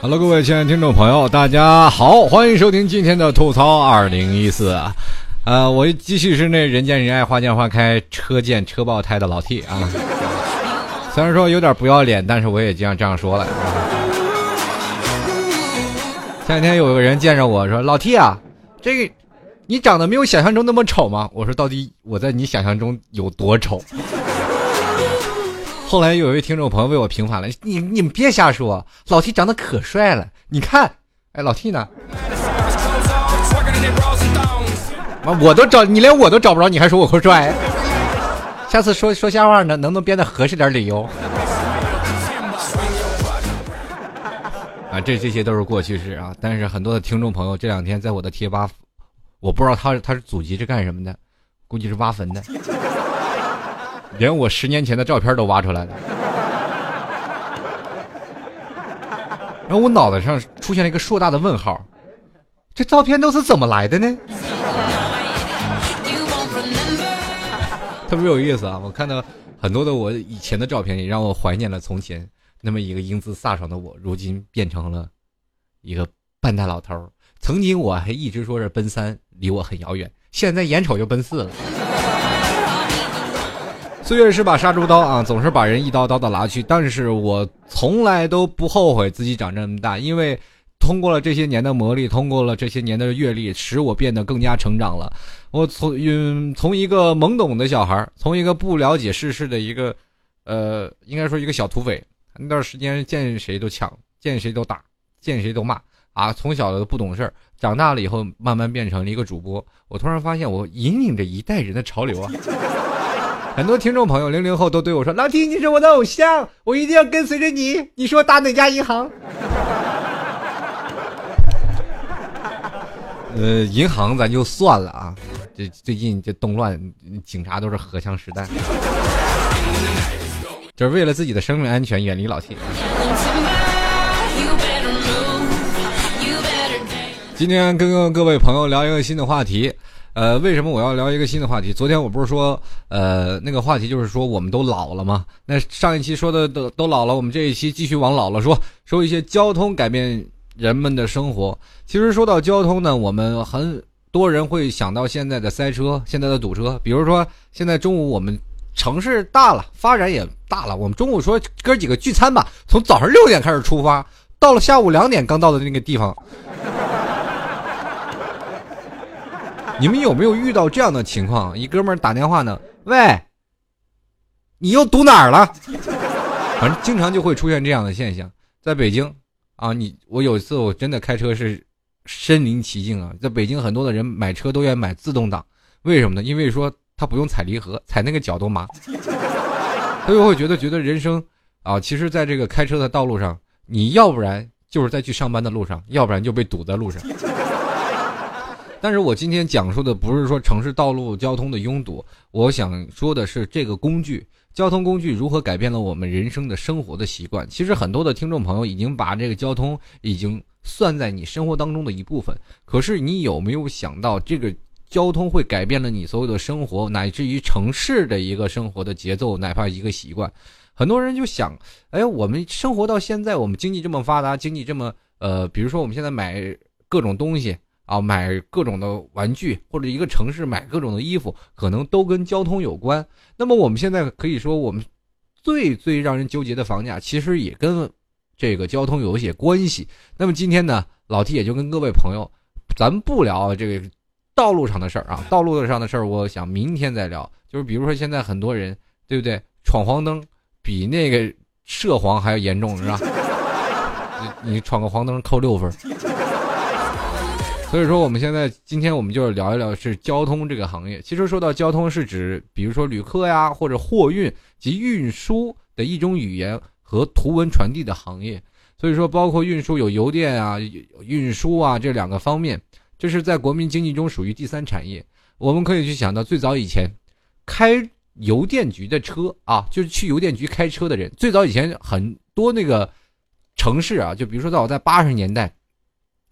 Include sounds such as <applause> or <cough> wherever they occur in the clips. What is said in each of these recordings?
Hello，各位亲爱的听众朋友，大家好，欢迎收听今天的吐槽二零一四。呃，我继续是那人见人爱、花见花开、车见车爆胎的老 T 啊。虽然说有点不要脸，但是我也这样这样说了。前两天有个人见着我说：“老 T 啊，这个你长得没有想象中那么丑吗？”我说：“到底我在你想象中有多丑？”后来有一位听众朋友为我平反了：“你你们别瞎说，老 T 长得可帅了，你看，哎，老 T 呢？我都找你，连我都找不着，你还说我会帅？下次说说瞎话呢，能不能编的合适点理由？啊，这这些都是过去式啊。但是很多的听众朋友这两天在我的贴吧，我不知道他他是祖籍是干什么的，估计是挖坟的，连我十年前的照片都挖出来了。然后我脑袋上出现了一个硕大的问号，这照片都是怎么来的呢？特别有意思啊！我看到很多的我以前的照片，也让我怀念了从前那么一个英姿飒爽的我。如今变成了一个半大老头。曾经我还一直说是奔三离我很遥远，现在眼瞅就奔四了。岁月是把杀猪刀啊，总是把人一刀刀的拿去。但是我从来都不后悔自己长这么大，因为。通过了这些年的磨砺，通过了这些年的阅历，使我变得更加成长了。我从嗯，从一个懵懂的小孩，从一个不了解世事的一个，呃，应该说一个小土匪，那段时间见谁都抢，见谁都打，见谁都骂啊！从小的不懂事，长大了以后慢慢变成了一个主播。我突然发现，我引领着一代人的潮流啊！很多听众朋友，零零后都对我说：“老 T，你是我的偶像，我一定要跟随着你。”你说打哪家银行？<laughs> 呃，银行咱就算了啊，这最近这动乱，警察都是荷枪实弹，就是为了自己的生命安全，远离老铁。今天跟各位朋友聊一个新的话题，呃，为什么我要聊一个新的话题？昨天我不是说，呃，那个话题就是说我们都老了吗？那上一期说的都都老了，我们这一期继续往老了说，说一些交通改变。人们的生活，其实说到交通呢，我们很多人会想到现在的塞车，现在的堵车。比如说，现在中午我们城市大了，发展也大了，我们中午说哥几个聚餐吧，从早上六点开始出发，到了下午两点刚到的那个地方。<laughs> 你们有没有遇到这样的情况？一哥们儿打电话呢，喂，你又堵哪儿了？反正经常就会出现这样的现象，在北京。啊，你我有一次我真的开车是身临其境啊，在北京很多的人买车都愿意买自动挡，为什么呢？因为说他不用踩离合，踩那个脚都麻，他就会觉得觉得人生啊，其实在这个开车的道路上，你要不然就是在去上班的路上，要不然就被堵在路上。但是我今天讲述的不是说城市道路交通的拥堵，我想说的是这个工具。交通工具如何改变了我们人生的生活的习惯？其实很多的听众朋友已经把这个交通已经算在你生活当中的一部分。可是你有没有想到，这个交通会改变了你所有的生活，乃至于城市的一个生活的节奏，哪怕一个习惯？很多人就想，哎，我们生活到现在，我们经济这么发达，经济这么呃，比如说我们现在买各种东西。啊，买各种的玩具，或者一个城市买各种的衣服，可能都跟交通有关。那么我们现在可以说，我们最最让人纠结的房价，其实也跟这个交通有一些关系。那么今天呢，老 T 也就跟各位朋友，咱不聊这个道路上的事儿啊，道路上的事儿，我想明天再聊。就是比如说现在很多人，对不对？闯黄灯比那个涉黄还要严重，是吧？<laughs> 你你闯个黄灯扣六分。所以说，我们现在今天我们就聊一聊是交通这个行业。其实说到交通，是指比如说旅客呀，或者货运及运输的一种语言和图文传递的行业。所以说，包括运输有邮电啊、运输啊这两个方面，这是在国民经济中属于第三产业。我们可以去想到，最早以前开邮电局的车啊，就是去邮电局开车的人，最早以前很多那个城市啊，就比如说在我在八十年代。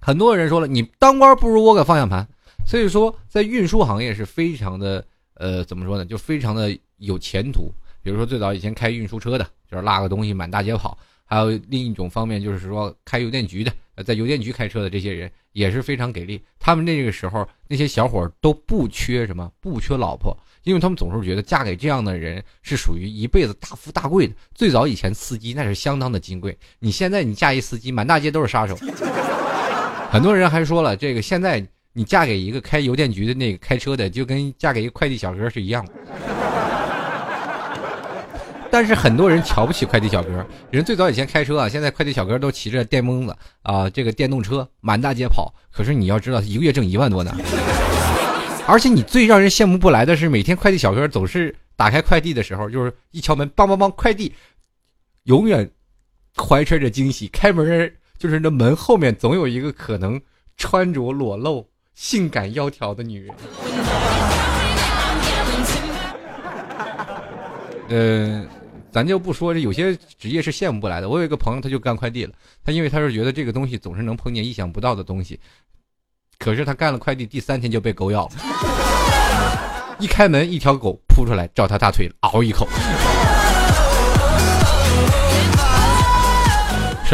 很多人说了，你当官不如我个方向盘，所以说在运输行业是非常的，呃，怎么说呢，就非常的有前途。比如说最早以前开运输车的，就是拉个东西满大街跑；还有另一种方面就是说开邮电局的，在邮电局开车的这些人也是非常给力。他们那个时候那些小伙都不缺什么，不缺老婆，因为他们总是觉得嫁给这样的人是属于一辈子大富大贵的。最早以前司机那是相当的金贵，你现在你嫁一司机，满大街都是杀手。很多人还说了，这个现在你嫁给一个开邮电局的那个开车的，就跟嫁给一个快递小哥是一样。<laughs> 但是很多人瞧不起快递小哥，人最早以前开车啊，现在快递小哥都骑着电蹦子啊，这个电动车满大街跑。可是你要知道，一个月挣一万多呢。<laughs> 而且你最让人羡慕不来的是，每天快递小哥总是打开快递的时候，就是一敲门，梆梆梆，快递，永远怀揣着惊喜。开门就是那门后面总有一个可能穿着裸露、性感窈窕的女人。<laughs> 呃。咱就不说这有些职业是羡慕不来的。我有一个朋友，他就干快递了。他因为他是觉得这个东西总是能碰见意想不到的东西，可是他干了快递第三天就被狗咬了。<laughs> 一开门，一条狗扑出来照他大腿，嗷一口。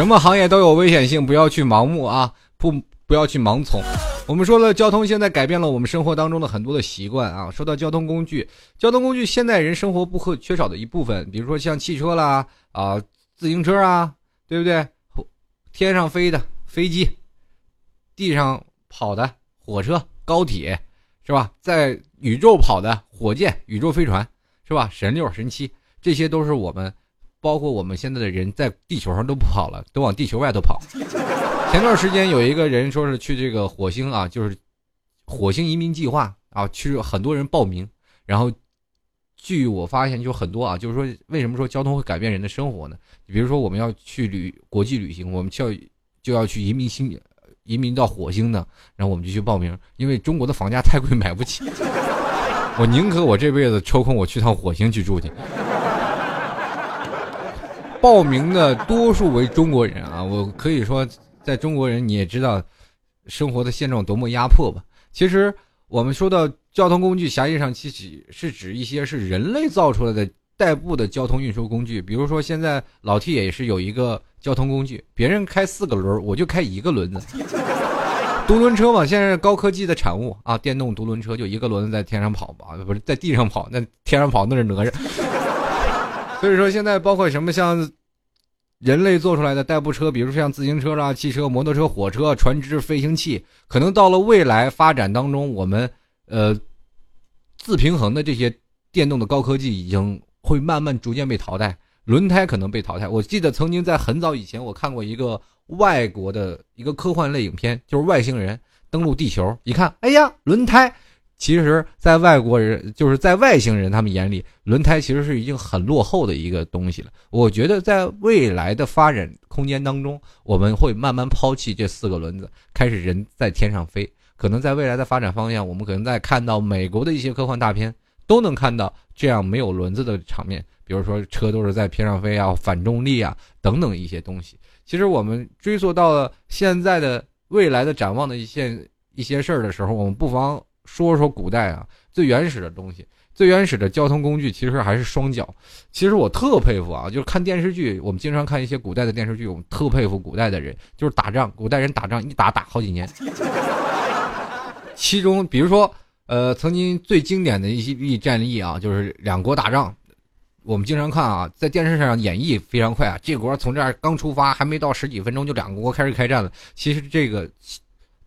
什么行业都有危险性，不要去盲目啊，不不要去盲从。我们说了，交通现在改变了我们生活当中的很多的习惯啊。说到交通工具，交通工具现代人生活不可缺少的一部分，比如说像汽车啦啊，自行车啊，对不对？天上飞的飞机，地上跑的火车、高铁，是吧？在宇宙跑的火箭、宇宙飞船，是吧？神六、神七，这些都是我们，包括我们现在的人在地球上都不跑了，<laughs> 都往地球外头跑。前段时间有一个人说是去这个火星啊，就是火星移民计划啊，去很多人报名。然后，据我发现，就很多啊，就是说，为什么说交通会改变人的生活呢？比如说，我们要去旅国际旅行，我们就要就要去移民星，移民到火星呢，然后我们就去报名，因为中国的房价太贵，买不起。我宁可我这辈子抽空我去趟火星去住去。报名的多数为中国人啊，我可以说。在中国人，你也知道，生活的现状多么压迫吧？其实，我们说到交通工具，狭义上其实是指一些是人类造出来的代步的交通运输工具。比如说，现在老 T 也是有一个交通工具，别人开四个轮，我就开一个轮子。<laughs> 独轮车嘛，现在是高科技的产物啊，电动独轮车就一个轮子在天上跑吧，不是在地上跑，那天上跑那是哪吒。所以说，现在包括什么像。人类做出来的代步车，比如像自行车啦、汽车、摩托车、火车、船只、飞行器，可能到了未来发展当中，我们呃自平衡的这些电动的高科技已经会慢慢逐渐被淘汰，轮胎可能被淘汰。我记得曾经在很早以前，我看过一个外国的一个科幻类影片，就是外星人登陆地球，一看，哎呀，轮胎。其实，在外国人，就是在外星人他们眼里，轮胎其实是已经很落后的一个东西了。我觉得，在未来的发展空间当中，我们会慢慢抛弃这四个轮子，开始人在天上飞。可能在未来的发展方向，我们可能在看到美国的一些科幻大片，都能看到这样没有轮子的场面，比如说车都是在天上飞啊，反重力啊等等一些东西。其实，我们追溯到了现在的未来的展望的一些一些事儿的时候，我们不妨。说说古代啊，最原始的东西，最原始的交通工具其实还是双脚。其实我特佩服啊，就是看电视剧，我们经常看一些古代的电视剧，我们特佩服古代的人，就是打仗，古代人打仗一打打好几年。其中，比如说，呃，曾经最经典的一些例战役啊，就是两国打仗，我们经常看啊，在电视上演绎非常快啊，这国从这儿刚出发，还没到十几分钟，就两个国开始开战了。其实这个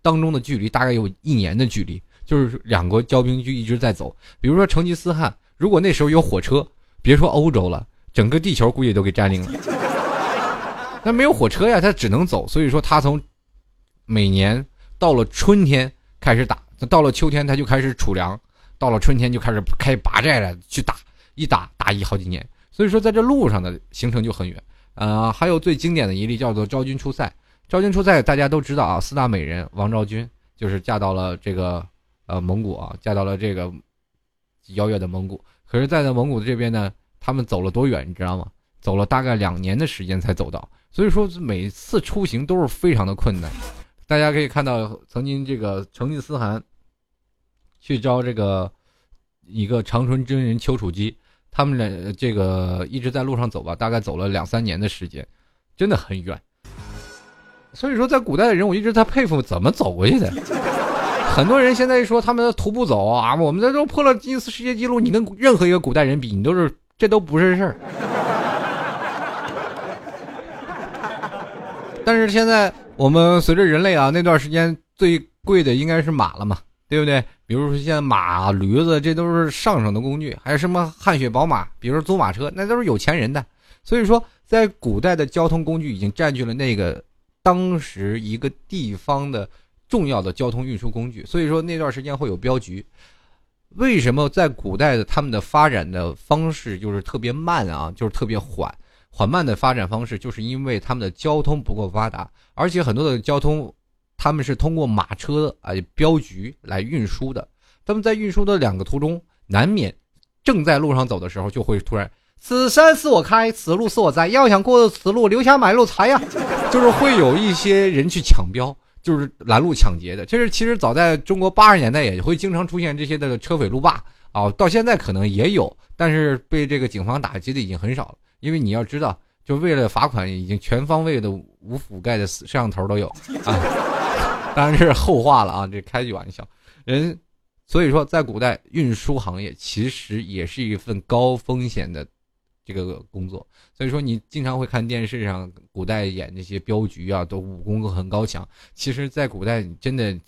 当中的距离大概有一年的距离。就是两国交兵就一直在走，比如说成吉思汗，如果那时候有火车，别说欧洲了，整个地球估计都给占领了。那没有火车呀，他只能走。所以说他从每年到了春天开始打，到了秋天他就开始储粮，到了春天就开始开拔寨了去打，一打打一好几年。所以说在这路上的行程就很远。呃，还有最经典的一例叫做昭君出塞。昭君出塞大家都知道啊，四大美人王昭君就是嫁到了这个。呃，蒙古啊，嫁到了这个遥远的蒙古。可是，在在蒙古这边呢，他们走了多远，你知道吗？走了大概两年的时间才走到。所以说，每次出行都是非常的困难。大家可以看到，曾经这个成吉思汗去招这个一个长春真人丘处机，他们俩这个一直在路上走吧，大概走了两三年的时间。真的很远。所以说，在古代的人，我一直在佩服怎么走过去的。很多人现在说他们徒步走啊，我们这都破了吉尼斯世界纪录，你跟任何一个古代人比，你都是这都不是事儿。<laughs> 但是现在我们随着人类啊，那段时间最贵的应该是马了嘛，对不对？比如说现在马、驴子，这都是上乘的工具，还有什么汗血宝马，比如说租马车，那都是有钱人的。所以说，在古代的交通工具已经占据了那个当时一个地方的重要的交通运输工具。所以说那段时间会有镖局。为什么在古代的他们的发展的方式就是特别慢啊，就是特别缓？缓慢的发展方式，就是因为他们的交通不够发达，而且很多的交通，他们是通过马车啊、镖局来运输的。他们在运输的两个途中，难免正在路上走的时候，就会突然“此山是我开，此路是我栽，要想过此路，留下买路财呀”，就是会有一些人去抢镖，就是拦路抢劫的。其实，其实早在中国八十年代，也会经常出现这些的车匪路霸啊，到现在可能也有，但是被这个警方打击的已经很少了。因为你要知道，就为了罚款，已经全方位的无覆盖的摄像头都有啊。<laughs> 当然这是后话了啊，这开句玩笑。人，所以说在古代运输行业其实也是一份高风险的这个工作。所以说你经常会看电视上古代演那些镖局啊，都武功很高强。其实，在古代你真的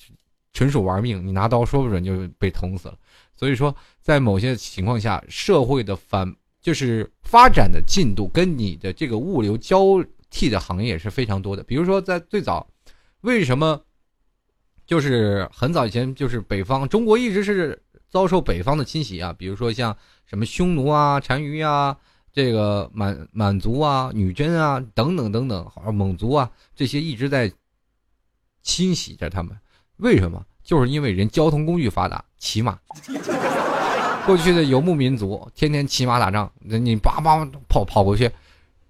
纯属玩命，你拿刀说不准就被捅死了。所以说，在某些情况下，社会的反。就是发展的进度跟你的这个物流交替的行业是非常多的。比如说，在最早，为什么就是很早以前，就是北方中国一直是遭受北方的侵袭啊？比如说像什么匈奴啊、单于啊、这个满满族啊、女真啊等等等等，好像蒙族啊，这些一直在侵袭着他们。为什么？就是因为人交通工具发达，骑马。过去的游牧民族天天骑马打仗，那你叭叭跑跑过去。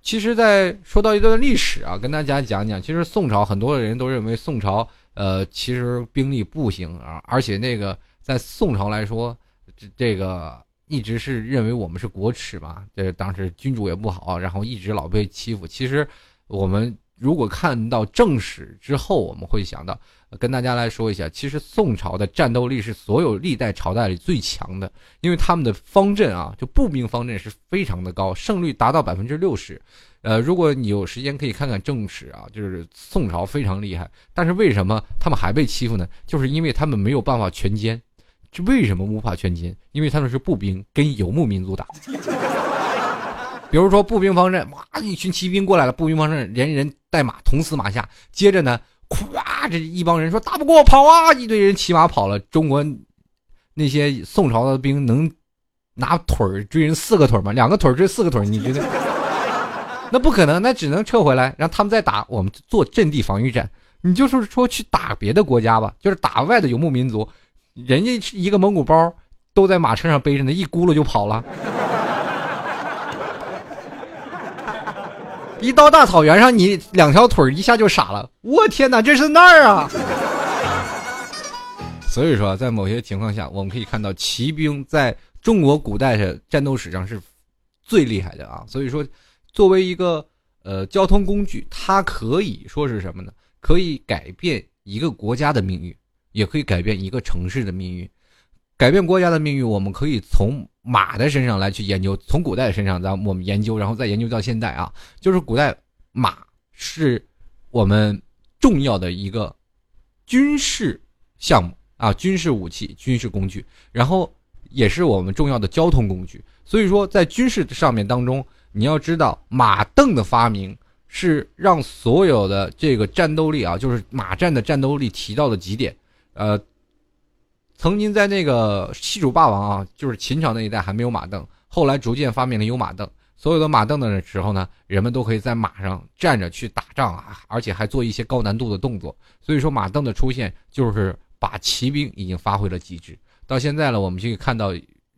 其实，在说到一段历史啊，跟大家讲讲，其实宋朝很多人都认为宋朝，呃，其实兵力不行啊，而且那个在宋朝来说，这这个一直是认为我们是国耻嘛，这当时君主也不好，然后一直老被欺负。其实我们。如果看到正史之后，我们会想到，跟大家来说一下，其实宋朝的战斗力是所有历代朝代里最强的，因为他们的方阵啊，就步兵方阵是非常的高，胜率达到百分之六十。呃，如果你有时间可以看看正史啊，就是宋朝非常厉害，但是为什么他们还被欺负呢？就是因为他们没有办法全歼。这为什么无法全歼？因为他们是步兵跟游牧民族打。比如说步兵方阵，哇，一群骑兵过来了，步兵方阵连人带马同死马下。接着呢，咵，这一帮人说打不过，跑啊！一堆人骑马跑了。中国那些宋朝的兵能拿腿追人四个腿吗？两个腿追四个腿，你觉得？那不可能，那只能撤回来，让他们再打。我们做阵地防御战。你就是说去打别的国家吧，就是打外的游牧民族，人家一个蒙古包都在马车上背着呢，一咕噜就跑了。一到大草原上，你两条腿一下就傻了。我天哪，这是那儿啊！<laughs> 所以说，在某些情况下，我们可以看到骑兵在中国古代的战斗史上是最厉害的啊。所以说，作为一个呃交通工具，它可以说是什么呢？可以改变一个国家的命运，也可以改变一个城市的命运。改变国家的命运，我们可以从马的身上来去研究，从古代身上，咱我们研究，然后再研究到现代啊。就是古代马是我们重要的一个军事项目啊，军事武器、军事工具，然后也是我们重要的交通工具。所以说，在军事上面当中，你要知道，马镫的发明是让所有的这个战斗力啊，就是马战的战斗力提到了极点，呃。曾经在那个西楚霸王啊，就是秦朝那一代还没有马镫，后来逐渐发明了有马镫。所有的马镫的时候呢，人们都可以在马上站着去打仗啊，而且还做一些高难度的动作。所以说马镫的出现就是把骑兵已经发挥了极致。到现在了，我们就可以看到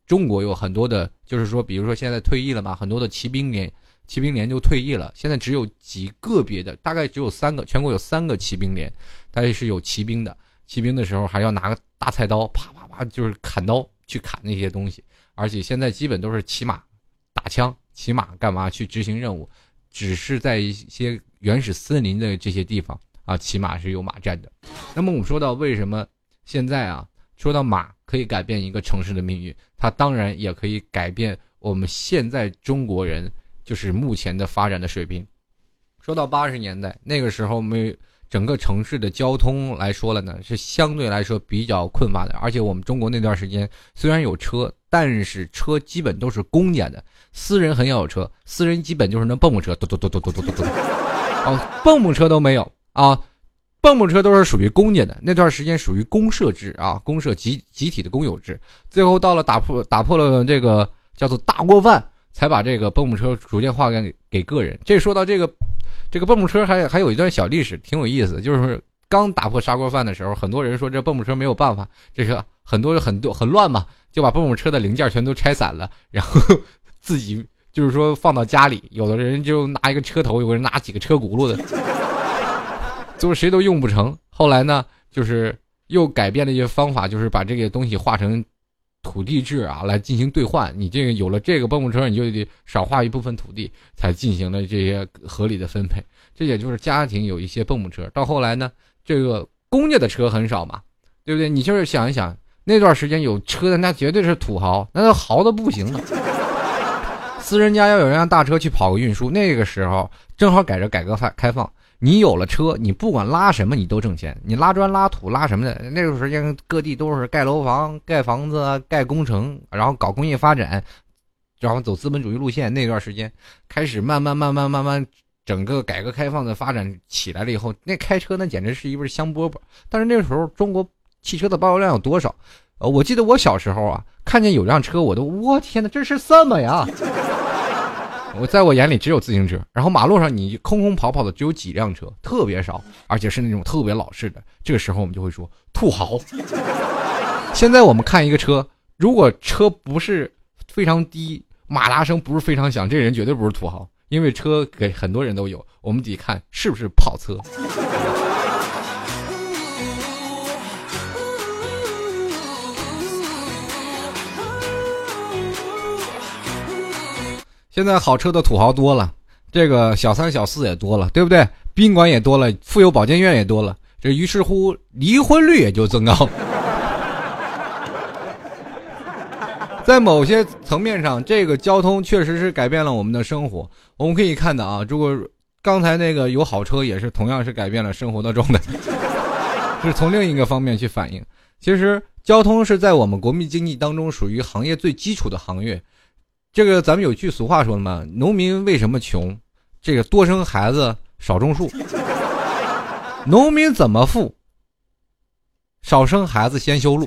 中国有很多的，就是说，比如说现在退役了嘛，很多的骑兵连，骑兵连就退役了。现在只有极个别的，大概只有三个，全国有三个骑兵连，它是有骑兵的。骑兵的时候还要拿个大菜刀，啪啪啪，就是砍刀去砍那些东西。而且现在基本都是骑马打枪，骑马干嘛去执行任务？只是在一些原始森林的这些地方啊，骑马是有马战的。那么我们说到为什么现在啊，说到马可以改变一个城市的命运，它当然也可以改变我们现在中国人就是目前的发展的水平。说到八十年代那个时候，没整个城市的交通来说了呢，是相对来说比较困乏的。而且我们中国那段时间虽然有车，但是车基本都是公家的，私人很少有车，私人基本就是那蹦蹦车，嘟嘟嘟嘟嘟嘟嘟嘟，哦，蹦蹦车都没有啊，蹦蹦车都是属于公家的。那段时间属于公社制啊，公社集集体的公有制。最后到了打破打破了这个叫做大锅饭，才把这个蹦蹦车逐渐划给给个人。这说到这个。这个蹦蹦车还还有一段小历史，挺有意思。就是刚打破砂锅饭的时候，很多人说这蹦蹦车没有办法，这个很多很多很乱嘛，就把蹦蹦车的零件全都拆散了，然后 <laughs> 自己就是说放到家里。有的人就拿一个车头，有个人拿几个车轱辘的，最后谁都用不成。后来呢，就是又改变了一些方法，就是把这个东西化成。土地制啊，来进行兑换。你这个有了这个蹦蹦车，你就得少划一部分土地，才进行了这些合理的分配。这也就是家庭有一些蹦蹦车。到后来呢，这个公家的车很少嘛，对不对？你就是想一想，那段时间有车的那绝对是土豪，那都豪的不行了。私人家要有一辆大车去跑个运输，那个时候正好赶着改革开放。你有了车，你不管拉什么，你都挣钱。你拉砖、拉土、拉什么的，那个时间各地都是盖楼房、盖房子、盖工程，然后搞工业发展，然后走资本主义路线。那段时间开始慢慢、慢慢、慢慢，整个改革开放的发展起来了以后，那开车那简直是一份香饽饽。但是那个时候中国汽车的保有量有多少？呃，我记得我小时候啊，看见有辆车，我都我天哪，这是什么呀？我在我眼里只有自行车，然后马路上你空空跑跑的只有几辆车，特别少，而且是那种特别老式的。这个时候我们就会说土豪。现在我们看一个车，如果车不是非常低，马达声不是非常响，这人绝对不是土豪，因为车给很多人都有，我们得看是不是跑车。现在好车的土豪多了，这个小三小四也多了，对不对？宾馆也多了，妇幼保健院也多了，这于是乎离婚率也就增高。<laughs> 在某些层面上，这个交通确实是改变了我们的生活。我们可以看到啊，如果刚才那个有好车，也是同样是改变了生活的状态，<laughs> 是从另一个方面去反映。其实交通是在我们国民经济当中属于行业最基础的行业。这个咱们有句俗话说的嘛，农民为什么穷？这个多生孩子少种树。<laughs> 农民怎么富？少生孩子先修路，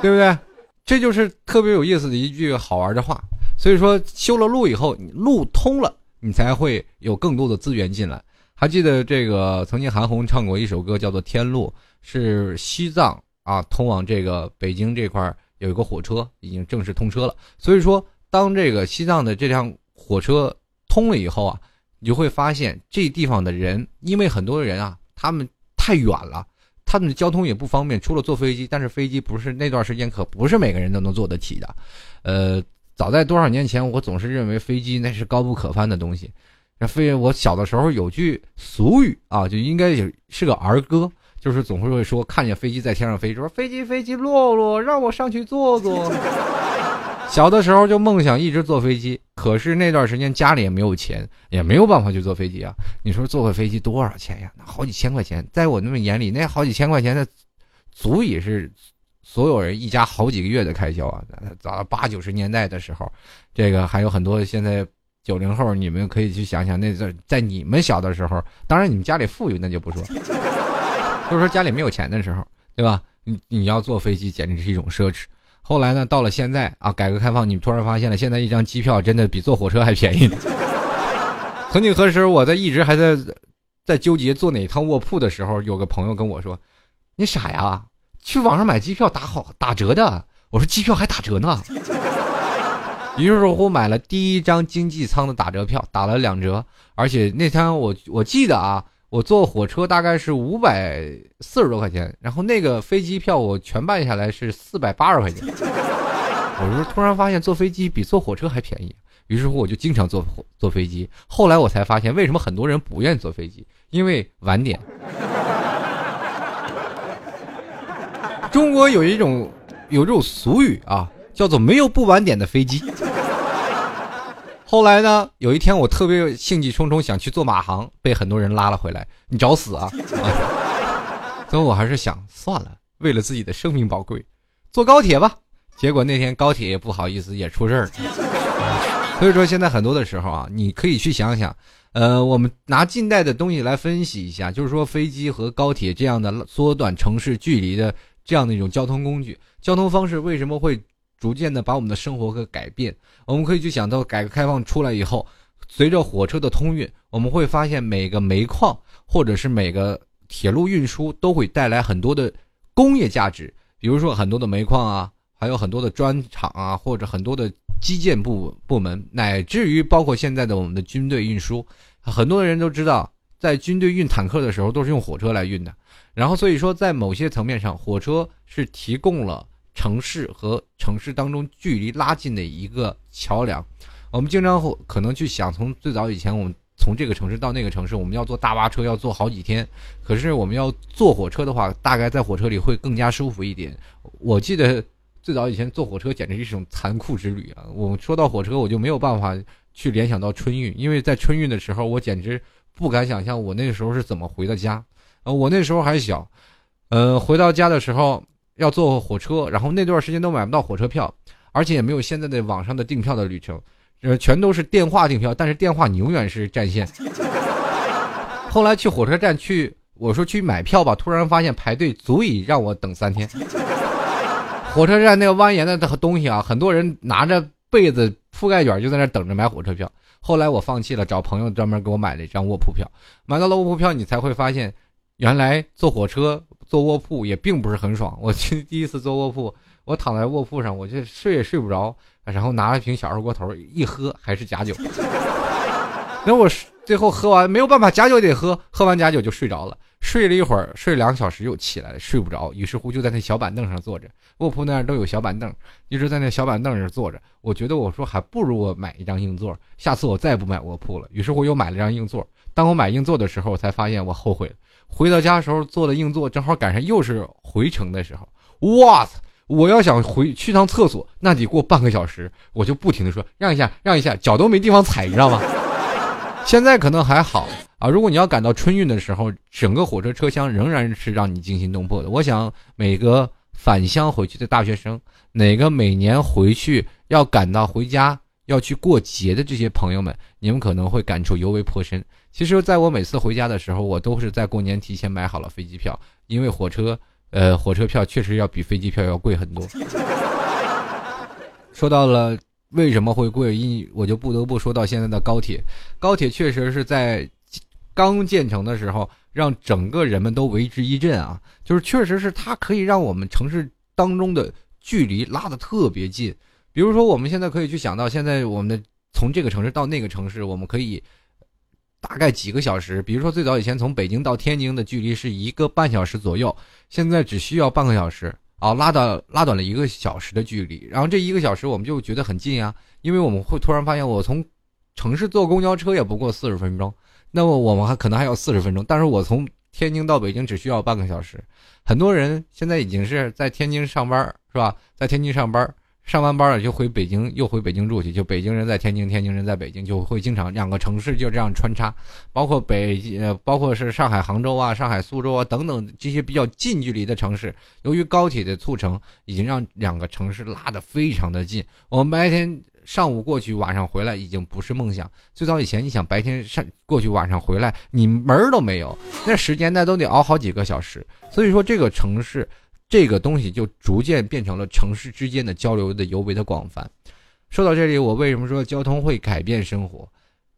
对不对？这就是特别有意思的一句好玩的话。所以说，修了路以后，路通了，你才会有更多的资源进来。还记得这个曾经韩红唱过一首歌，叫做《天路》，是西藏啊通往这个北京这块儿。有一个火车已经正式通车了，所以说，当这个西藏的这辆火车通了以后啊，你就会发现这地方的人，因为很多人啊，他们太远了，他们的交通也不方便，除了坐飞机，但是飞机不是那段时间可不是每个人都能坐得起的。呃，早在多少年前，我总是认为飞机那是高不可攀的东西。那飞，我小的时候有句俗语啊，就应该也是个儿歌。就是总是会说看见飞机在天上飞，说飞机飞机落落，让我上去坐坐。<laughs> 小的时候就梦想一直坐飞机，可是那段时间家里也没有钱，也没有办法去坐飞机啊。你说坐个飞机多少钱呀？那好几千块钱，在我那么眼里，那好几千块钱，那足以是所有人一家好几个月的开销啊。早八九十年代的时候，这个还有很多现在九零后，你们可以去想想，那在在你们小的时候，当然你们家里富裕，那就不说。就是说家里没有钱的时候，对吧？你你要坐飞机简直是一种奢侈。后来呢，到了现在啊，改革开放，你突然发现了，现在一张机票真的比坐火车还便宜。<laughs> 曾几何时，我在一直还在在纠结坐哪趟卧铺的时候，有个朋友跟我说：“你傻呀，去网上买机票打好打折的。”我说：“机票还打折呢。”于是乎买了第一张经济舱的打折票，打了两折，而且那天我我记得啊。我坐火车大概是五百四十多块钱，然后那个飞机票我全办下来是四百八十块钱。我说突然发现坐飞机比坐火车还便宜，于是乎我就经常坐坐飞机。后来我才发现，为什么很多人不愿意坐飞机？因为晚点。中国有一种有这种俗语啊，叫做“没有不晚点的飞机”。后来呢，有一天我特别兴气冲冲想去做马航，被很多人拉了回来。你找死啊！<laughs> 所以我还是想算了，为了自己的生命宝贵，坐高铁吧。结果那天高铁也不好意思，也出事儿了。所以说现在很多的时候啊，你可以去想想，呃，我们拿近代的东西来分析一下，就是说飞机和高铁这样的缩短城市距离的这样的一种交通工具，交通方式为什么会逐渐的把我们的生活给改变？我们可以去想到改革开放出来以后，随着火车的通运，我们会发现每个煤矿或者是每个铁路运输都会带来很多的工业价值，比如说很多的煤矿啊。还有很多的砖厂啊，或者很多的基建部部门，乃至于包括现在的我们的军队运输，很多人都知道，在军队运坦克的时候都是用火车来运的。然后所以说，在某些层面上，火车是提供了城市和城市当中距离拉近的一个桥梁。我们经常会可能去想，从最早以前，我们从这个城市到那个城市，我们要坐大巴车要坐好几天，可是我们要坐火车的话，大概在火车里会更加舒服一点。我记得。最早以前坐火车简直是一种残酷之旅啊！我说到火车，我就没有办法去联想到春运，因为在春运的时候，我简直不敢想象我那个时候是怎么回的家。呃，我那时候还小，呃，回到家的时候要坐火车，然后那段时间都买不到火车票，而且也没有现在的网上的订票的旅程，呃，全都是电话订票，但是电话你永远是占线。后来去火车站去，我说去买票吧，突然发现排队足以让我等三天。火车站那个蜿蜒的东西啊，很多人拿着被子铺盖卷就在那等着买火车票。后来我放弃了，找朋友专门给我买了一张卧铺票。买到了卧铺票，你才会发现，原来坐火车坐卧铺也并不是很爽。我去 <laughs> 第一次坐卧铺，我躺在卧铺上，我就睡也睡不着，然后拿了瓶小二锅头一喝，还是假酒。<laughs> 那我最后喝完没有办法，假酒得喝，喝完假酒就睡着了。睡了一会儿，睡两个小时又起来了，睡不着，于是乎就在那小板凳上坐着。卧铺那儿都有小板凳，一直在那小板凳上坐着。我觉得我说还不如我买一张硬座，下次我再也不买卧铺了。于是乎又买了张硬座。当我买硬座的时候，我才发现我后悔了。回到家的时候坐的硬座，正好赶上又是回程的时候。哇塞！我要想回去趟厕所，那得过半个小时，我就不停的说让一下，让一下，脚都没地方踩，你知道吗？<laughs> 现在可能还好啊。如果你要赶到春运的时候，整个火车车厢仍然是让你惊心动魄的。我想每个返乡回去的大学生，哪个每年回去要赶到回家要去过节的这些朋友们，你们可能会感触尤为颇深。其实，在我每次回家的时候，我都是在过年提前买好了飞机票，因为火车，呃，火车票确实要比飞机票要贵很多。说到了。为什么会贵？因我就不得不说到现在的高铁。高铁确实是在刚建成的时候，让整个人们都为之一振啊！就是确实是它可以让我们城市当中的距离拉得特别近。比如说，我们现在可以去想到，现在我们的从这个城市到那个城市，我们可以大概几个小时。比如说，最早以前从北京到天津的距离是一个半小时左右，现在只需要半个小时。啊，拉到拉短了一个小时的距离，然后这一个小时我们就觉得很近啊，因为我们会突然发现，我从城市坐公交车也不过四十分钟，那么我们还可能还要四十分钟，但是我从天津到北京只需要半个小时。很多人现在已经是在天津上班，是吧？在天津上班。上完班了就回北京，又回北京住去。就北京人在天津，天津人在北京，就会经常两个城市就这样穿插。包括北呃，包括是上海、杭州啊、上海、苏州啊等等这些比较近距离的城市，由于高铁的促成，已经让两个城市拉得非常的近。我们白天上午过去，晚上回来已经不是梦想。最早以前，你想白天上过去，晚上回来，你门儿都没有，那时间那都得熬好几个小时。所以说，这个城市。这个东西就逐渐变成了城市之间的交流的尤为的广泛。说到这里，我为什么说交通会改变生活？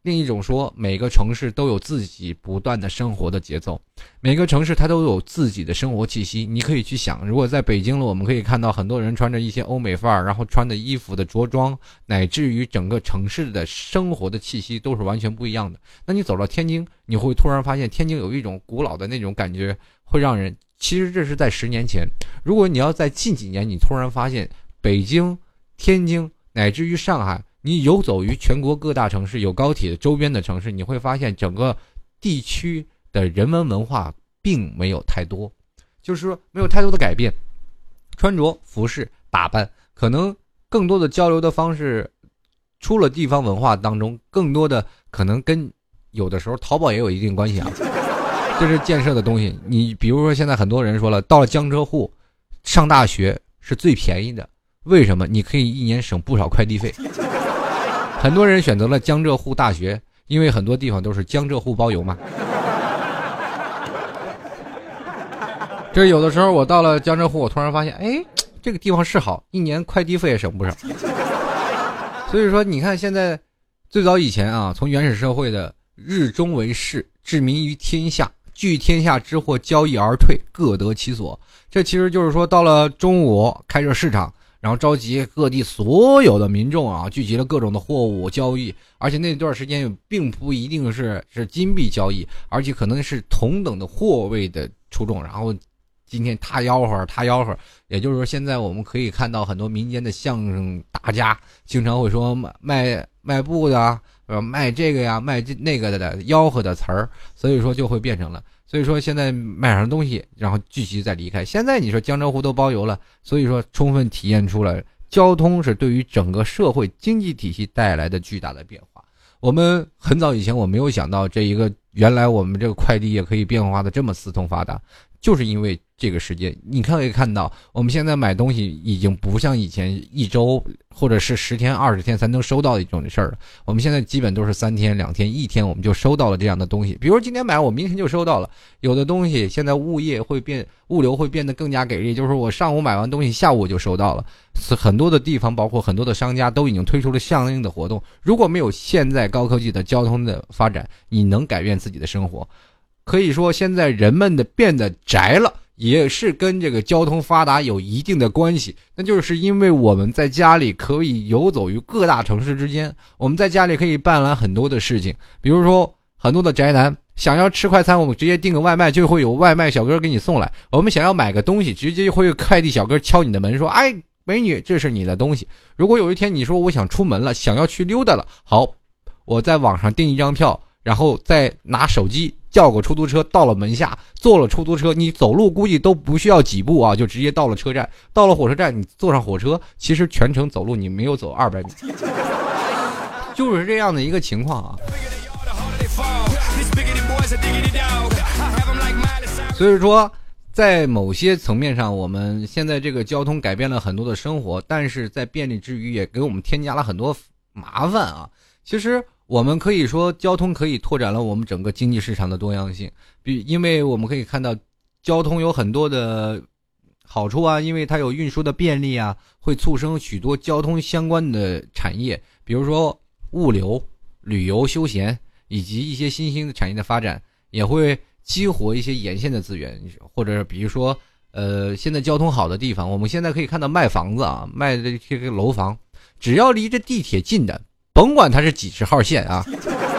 另一种说，每个城市都有自己不断的生活的节奏，每个城市它都有自己的生活气息。你可以去想，如果在北京了，我们可以看到很多人穿着一些欧美范儿，然后穿的衣服的着装，乃至于整个城市的生活的气息都是完全不一样的。那你走到天津，你会突然发现天津有一种古老的那种感觉，会让人。其实这是在十年前，如果你要在近几年，你突然发现北京、天津乃至于上海你游走于全国各大城市，有高铁周边的城市，你会发现整个地区的人文文化并没有太多，就是说没有太多的改变，穿着、服饰、打扮，可能更多的交流的方式，出了地方文化当中，更多的可能跟有的时候淘宝也有一定关系啊。这是建设的东西，你比如说现在很多人说了，到了江浙沪，上大学是最便宜的，为什么？你可以一年省不少快递费。<laughs> 很多人选择了江浙沪大学，因为很多地方都是江浙沪包邮嘛。这有的时候我到了江浙沪，我突然发现，哎，这个地方是好，一年快递费也省不少。所以说，你看现在，最早以前啊，从原始社会的日中为市，治民于天下。聚天下之货，交易而退，各得其所。这其实就是说，到了中午开设市场，然后召集各地所有的民众啊，聚集了各种的货物交易。而且那段时间并不一定是是金币交易，而且可能是同等的货位的出众。然后今天他吆喝，他吆喝，也就是说，现在我们可以看到很多民间的相声大家经常会说卖卖卖布的。卖这个呀，卖这那个的吆喝的词儿，所以说就会变成了。所以说现在买上东西，然后继续再离开。现在你说江浙沪都包邮了，所以说充分体现出了交通是对于整个社会经济体系带来的巨大的变化。我们很早以前我没有想到这一个，原来我们这个快递也可以变化的这么四通发达，就是因为。这个时间，你可以看到，我们现在买东西已经不像以前一周或者是十天、二十天才能收到的一种事儿了。我们现在基本都是三天、两天、一天，我们就收到了这样的东西。比如今天买，我明天就收到了。有的东西现在物业会变，物流会变得更加给力，就是我上午买完东西，下午我就收到了。很多的地方，包括很多的商家，都已经推出了相应的活动。如果没有现在高科技的交通的发展，你能改变自己的生活？可以说，现在人们的变得宅了。也是跟这个交通发达有一定的关系，那就是因为我们在家里可以游走于各大城市之间，我们在家里可以办完很多的事情，比如说很多的宅男想要吃快餐，我们直接订个外卖就会有外卖小哥给你送来；我们想要买个东西，直接会有快递小哥敲你的门说：“哎，美女，这是你的东西。”如果有一天你说我想出门了，想要去溜达了，好，我在网上订一张票，然后再拿手机。叫个出租车到了门下，坐了出租车，你走路估计都不需要几步啊，就直接到了车站。到了火车站，你坐上火车，其实全程走路你没有走二百米，就是这样的一个情况啊。所以说，在某些层面上，我们现在这个交通改变了很多的生活，但是在便利之余，也给我们添加了很多麻烦啊。其实。我们可以说，交通可以拓展了我们整个经济市场的多样性。比，因为我们可以看到，交通有很多的好处啊，因为它有运输的便利啊，会促生许多交通相关的产业，比如说物流、旅游、休闲以及一些新兴的产业的发展，也会激活一些沿线的资源，或者比如说，呃，现在交通好的地方，我们现在可以看到卖房子啊，卖的这个楼房，只要离着地铁近的。甭管它是几十号线啊！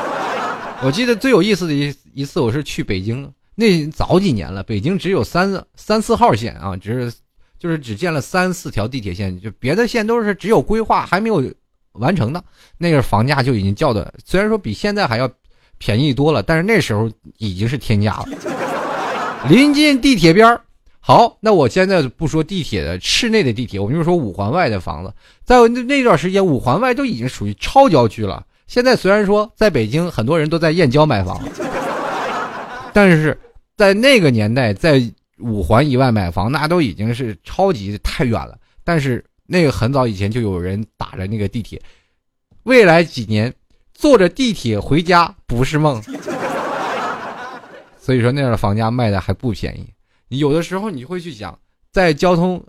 <laughs> 我记得最有意思的一一次，我是去北京，那早几年了，北京只有三三四号线啊，只是就是只建了三四条地铁线，就别的线都是只有规划还没有完成的。那个房价就已经叫的，虽然说比现在还要便宜多了，但是那时候已经是天价了。临近地铁边儿。好，那我现在不说地铁的室内的地铁，我们就说五环外的房子，在那那段时间，五环外都已经属于超郊区了。现在虽然说在北京很多人都在燕郊买房，<laughs> 但是在那个年代，在五环以外买房，那都已经是超级太远了。但是那个很早以前就有人打着那个地铁，未来几年坐着地铁回家不是梦。<laughs> 所以说那样的房价卖的还不便宜。有的时候你会去想，在交通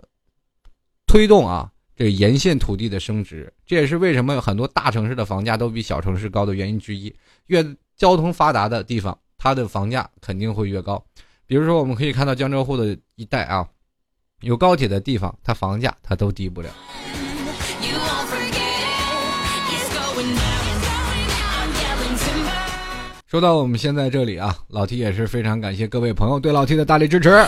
推动啊，这沿线土地的升值，这也是为什么很多大城市的房价都比小城市高的原因之一。越交通发达的地方，它的房价肯定会越高。比如说，我们可以看到江浙沪的一带啊，有高铁的地方，它房价它都低不了。说到我们现在这里啊，老 T 也是非常感谢各位朋友对老 T 的大力支持。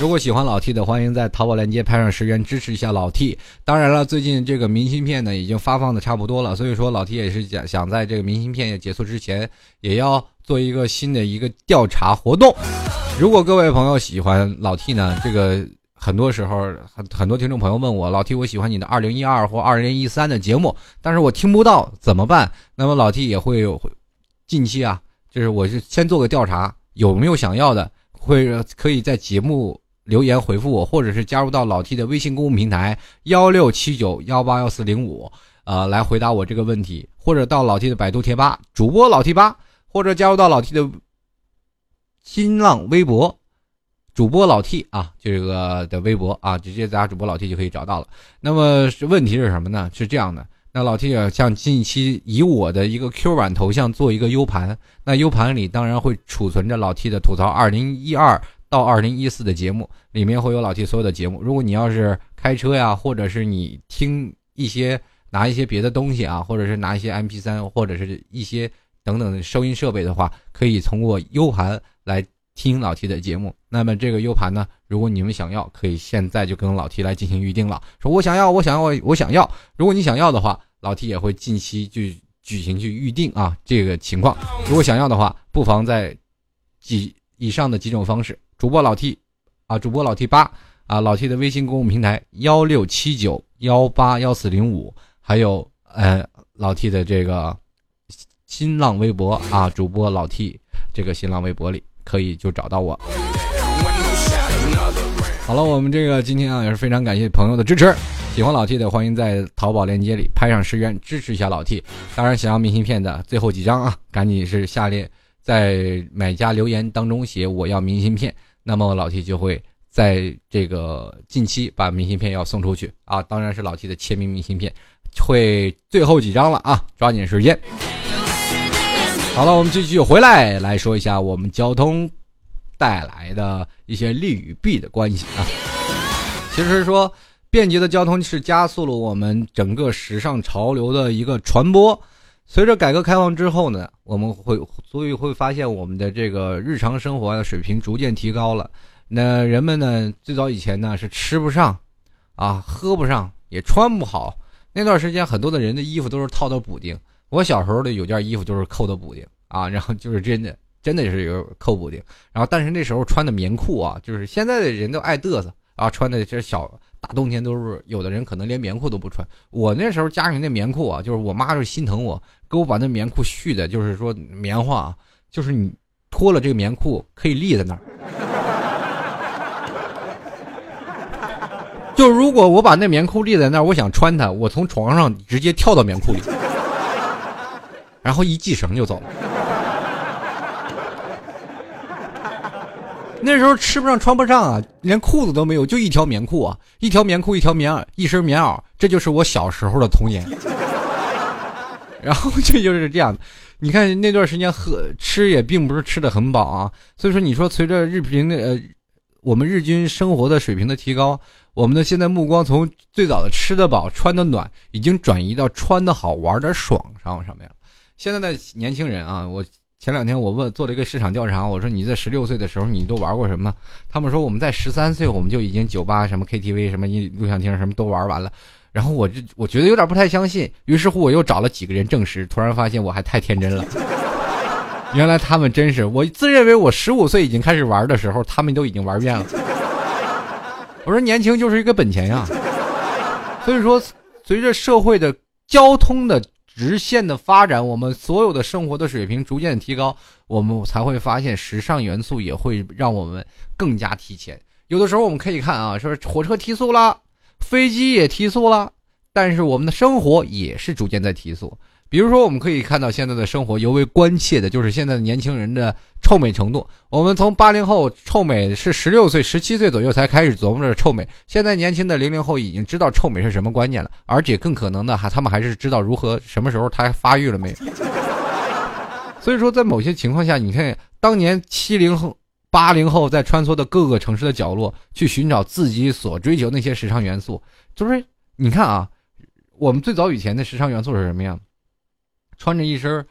如果喜欢老 T 的，欢迎在淘宝链接拍上十元支持一下老 T。当然了，最近这个明信片呢已经发放的差不多了，所以说老 T 也是想想在这个明信片结束之前，也要做一个新的一个调查活动。如果各位朋友喜欢老 T 呢，这个很多时候很很多听众朋友问我，老 T 我喜欢你的二零一二或二零一三的节目，但是我听不到怎么办？那么老 T 也会有近期啊，就是我是先做个调查，有没有想要的，会可以在节目。留言回复我，或者是加入到老 T 的微信公众平台幺六七九幺八幺四零五，呃，来回答我这个问题，或者到老 T 的百度贴吧主播老 T 八，或者加入到老 T 的新浪微博主播老 T 啊，这个的微博啊，直接加主播老 T 就可以找到了。那么问题是什么呢？是这样的，那老 T 啊，像近期以我的一个 Q 版头像做一个 U 盘，那 U 盘里当然会储存着老 T 的吐槽二零一二。到二零一四的节目里面会有老 T 所有的节目。如果你要是开车呀，或者是你听一些拿一些别的东西啊，或者是拿一些 MP 三或者是一些等等的收音设备的话，可以通过 U 盘来听老 T 的节目。那么这个 U 盘呢，如果你们想要，可以现在就跟老 T 来进行预定了。说我想要，我想要，我想要。如果你想要的话，老 T 也会近期去举行去预定啊。这个情况，如果想要的话，不妨在几以上的几种方式。主播老 T，啊，主播老 T 八，啊，老 T 的微信公众平台幺六七九幺八幺四零五，还有呃老 T 的这个新浪微博啊，主播老 T 这个新浪微博里可以就找到我。好了，我们这个今天啊也是非常感谢朋友的支持，喜欢老 T 的欢迎在淘宝链接里拍上十元支持一下老 T。当然，想要明信片的最后几张啊，赶紧是下列在买家留言当中写我要明信片。那么老 T 就会在这个近期把明信片要送出去啊，当然是老 T 的签名明信片，会最后几张了啊，抓紧时间。好了，我们继续回来来说一下我们交通带来的一些利与弊的关系啊。其实说便捷的交通是加速了我们整个时尚潮流的一个传播。随着改革开放之后呢，我们会所以会发现我们的这个日常生活的水平逐渐提高了。那人们呢，最早以前呢是吃不上，啊，喝不上，也穿不好。那段时间很多的人的衣服都是套的补丁。我小时候的有件衣服就是扣的补丁啊，然后就是真的真的是有扣补丁。然后但是那时候穿的棉裤啊，就是现在的人都爱嘚瑟啊，穿的这小。大冬天都是有的人可能连棉裤都不穿。我那时候家里那棉裤啊，就是我妈就心疼我，给我把那棉裤续的，就是说棉花啊，就是你脱了这个棉裤可以立在那儿。就如果我把那棉裤立在那儿，我想穿它，我从床上直接跳到棉裤里，然后一系绳就走了。那时候吃不上穿不上啊，连裤子都没有，就一条棉裤啊，一条棉裤，一条棉袄，一身棉袄，这就是我小时候的童年。<laughs> 然后这就是这样，你看那段时间喝吃也并不是吃的很饱啊，所以说你说随着日平的呃，我们日均生活的水平的提高，我们的现在目光从最早的吃得饱穿得暖，已经转移到穿得好玩的爽上上面了。现在的年轻人啊，我。前两天我问做了一个市场调查，我说你在十六岁的时候你都玩过什么？他们说我们在十三岁我们就已经酒吧什么 KTV 什么音录像厅什么都玩完了。然后我就我觉得有点不太相信，于是乎我又找了几个人证实，突然发现我还太天真了。<laughs> 原来他们真是我自认为我十五岁已经开始玩的时候，他们都已经玩遍了。我说年轻就是一个本钱呀。所以说，随着社会的交通的。直线的发展，我们所有的生活的水平逐渐提高，我们才会发现时尚元素也会让我们更加提前。有的时候我们可以看啊，说火车提速了，飞机也提速了，但是我们的生活也是逐渐在提速。比如说，我们可以看到现在的生活尤为关切的就是现在的年轻人的臭美程度。我们从八零后臭美是十六岁、十七岁左右才开始琢磨着臭美，现在年轻的零零后已经知道臭美是什么观念了，而且更可能的还他们还是知道如何什么时候他发育了没有。所以说，在某些情况下，你看当年七零后、八零后在穿梭的各个城市的角落去寻找自己所追求那些时尚元素，就是你看啊，我们最早以前的时尚元素是什么样？穿着一身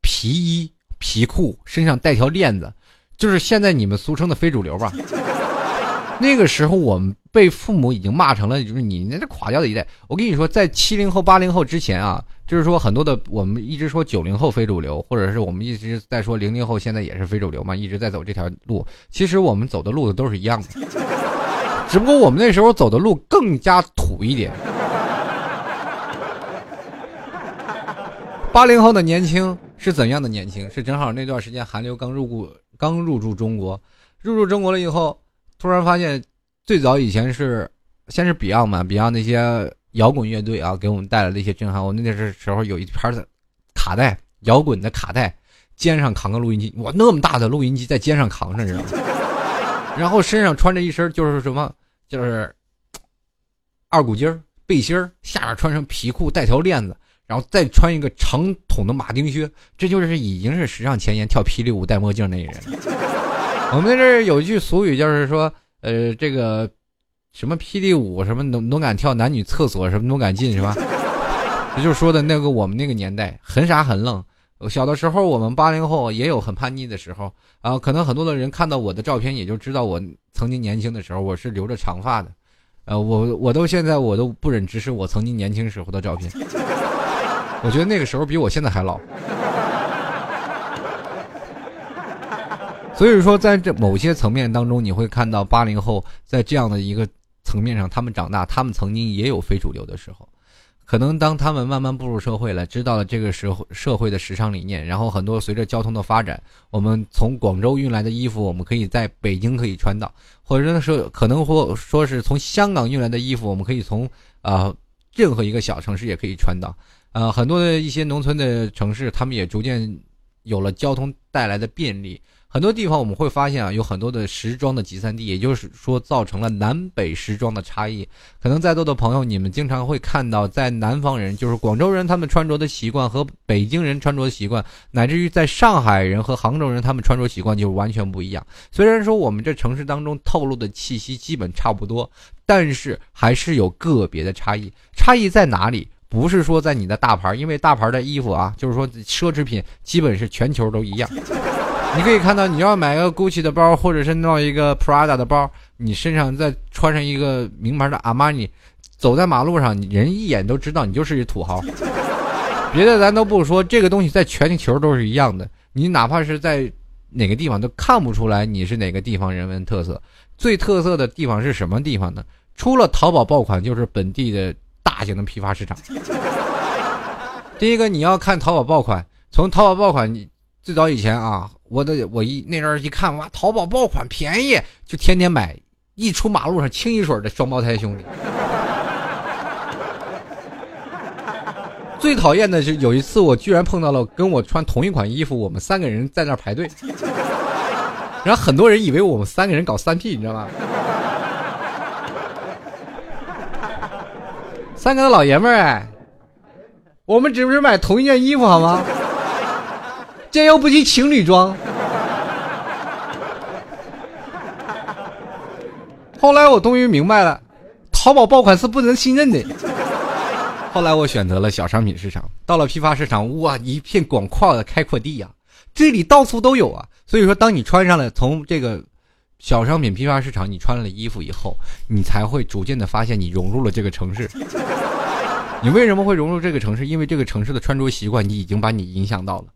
皮衣皮裤，身上带条链子，就是现在你们俗称的非主流吧？那个时候我们被父母已经骂成了，就是你那是垮掉的一代。我跟你说，在七零后、八零后之前啊，就是说很多的我们一直说九零后非主流，或者是我们一直在说零零后现在也是非主流嘛，一直在走这条路。其实我们走的路都是一样的，只不过我们那时候走的路更加土一点。八零后的年轻是怎样的年轻？是正好那段时间韩流刚入股、刚入驻中国，入驻中国了以后，突然发现，最早以前是先是 Beyond 嘛，Beyond 那些摇滚乐队啊，给我们带来的一些震撼。我那是时候有一盘的卡带，摇滚的卡带，肩上扛个录音机，哇，那么大的录音机在肩上扛着，你知道吗？<laughs> 然后身上穿着一身就是什么，就是二股筋儿背心儿，下面穿上皮裤，带条链子。然后再穿一个长筒的马丁靴，这就是已经是时尚前沿跳霹雳舞戴墨镜那个人。<laughs> 我们这儿有一句俗语，就是说，呃，这个什么霹雳舞，什么能能敢跳男女厕所，什么都敢进，是吧？<laughs> 也就是说的那个我们那个年代很傻很愣。小的时候，我们八零后也有很叛逆的时候啊。可能很多的人看到我的照片，也就知道我曾经年轻的时候，我是留着长发的。呃，我我都现在我都不忍直视我曾经年轻时候的照片。我觉得那个时候比我现在还老，所以说在这某些层面当中，你会看到八零后在这样的一个层面上，他们长大，他们曾经也有非主流的时候。可能当他们慢慢步入社会了，知道了这个时候社会的时尚理念，然后很多随着交通的发展，我们从广州运来的衣服，我们可以在北京可以穿到，或者说可能或说是从香港运来的衣服，我们可以从啊任何一个小城市也可以穿到。呃，很多的一些农村的城市，他们也逐渐有了交通带来的便利。很多地方我们会发现啊，有很多的时装的集散地，也就是说造成了南北时装的差异。可能在座的朋友，你们经常会看到，在南方人，就是广州人，他们穿着的习惯和北京人穿着的习惯，乃至于在上海人和杭州人，他们穿着习惯就完全不一样。虽然说我们这城市当中透露的气息基本差不多，但是还是有个别的差异。差异在哪里？不是说在你的大牌，因为大牌的衣服啊，就是说奢侈品基本是全球都一样。你可以看到，你要买个 GUCCI 的包，或者是弄一个 Prada 的包，你身上再穿上一个名牌的阿玛尼，走在马路上，你人一眼都知道你就是一土豪。别的咱都不说，这个东西在全球都是一样的。你哪怕是在哪个地方都看不出来你是哪个地方人文特色。最特色的地方是什么地方呢？除了淘宝爆款，就是本地的。大型的批发市场。<laughs> 第一个，你要看淘宝爆款。从淘宝爆款，你最早以前啊，我的我一那阵一看，哇，淘宝爆款便宜，就天天买。一出马路上，清一水的双胞胎兄弟。<laughs> 最讨厌的是有一次，我居然碰到了跟我穿同一款衣服，我们三个人在那排队，然后很多人以为我们三个人搞三 P，你知道吗？三个老爷们儿哎，我们只是买同一件衣服好吗？这又不是情侣装。后来我终于明白了，淘宝爆款是不能信任的。后来我选择了小商品市场，到了批发市场，哇，一片广阔的开阔地呀，这里到处都有啊。所以说，当你穿上了从这个。小商品批发市场，你穿了衣服以后，你才会逐渐的发现你融入了这个城市。<laughs> 你为什么会融入这个城市？因为这个城市的穿着习惯，你已经把你影响到了。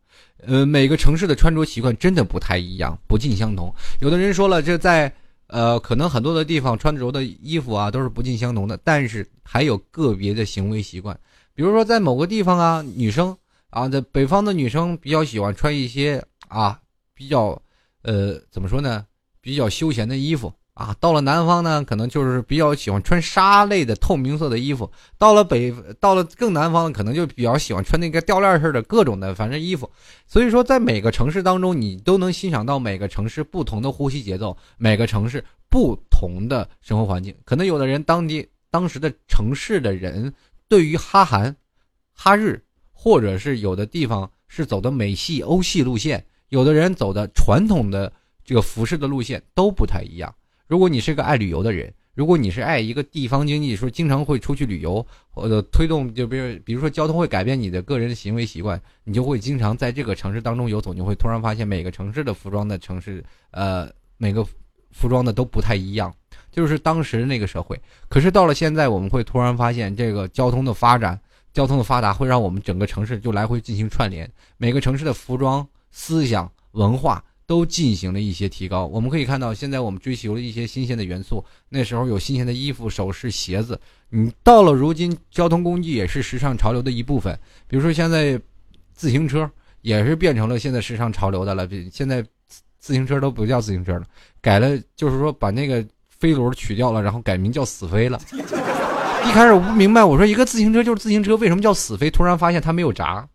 呃，每个城市的穿着习惯真的不太一样，不尽相同。有的人说了，这在呃，可能很多的地方穿着的衣服啊，都是不尽相同的。但是还有个别的行为习惯，比如说在某个地方啊，女生啊，在北方的女生比较喜欢穿一些啊，比较呃，怎么说呢？比较休闲的衣服啊，到了南方呢，可能就是比较喜欢穿纱类的透明色的衣服；到了北，到了更南方，可能就比较喜欢穿那个吊链式的各种的反正衣服。所以说，在每个城市当中，你都能欣赏到每个城市不同的呼吸节奏，每个城市不同的生活环境。可能有的人当地当时的城市的人，对于哈韩、哈日，或者是有的地方是走的美系、欧系路线，有的人走的传统的。这个服饰的路线都不太一样。如果你是个爱旅游的人，如果你是爱一个地方经济，说经常会出去旅游，或者推动，就比如比如说交通会改变你的个人的行为习惯，你就会经常在这个城市当中游走，你会突然发现每个城市的服装的城市，呃，每个服装的都不太一样。就是当时那个社会。可是到了现在，我们会突然发现，这个交通的发展、交通的发达，会让我们整个城市就来回进行串联，每个城市的服装、思想、文化都进行了一些提高。我们可以看到，现在我们追求了一些新鲜的元素，那时候有新鲜的衣服、首饰、鞋子。你到了如今，交通工具也是时尚潮流的一部分。比如说现在，自行车也是变成了现在时尚潮流的了。现在自行车都不叫自行车了，改了，就是说把那个飞轮取掉了，然后改名叫死飞了。<laughs> 一开始我不明白，我说一个自行车就是自行车，为什么叫死飞？突然发现它没有闸，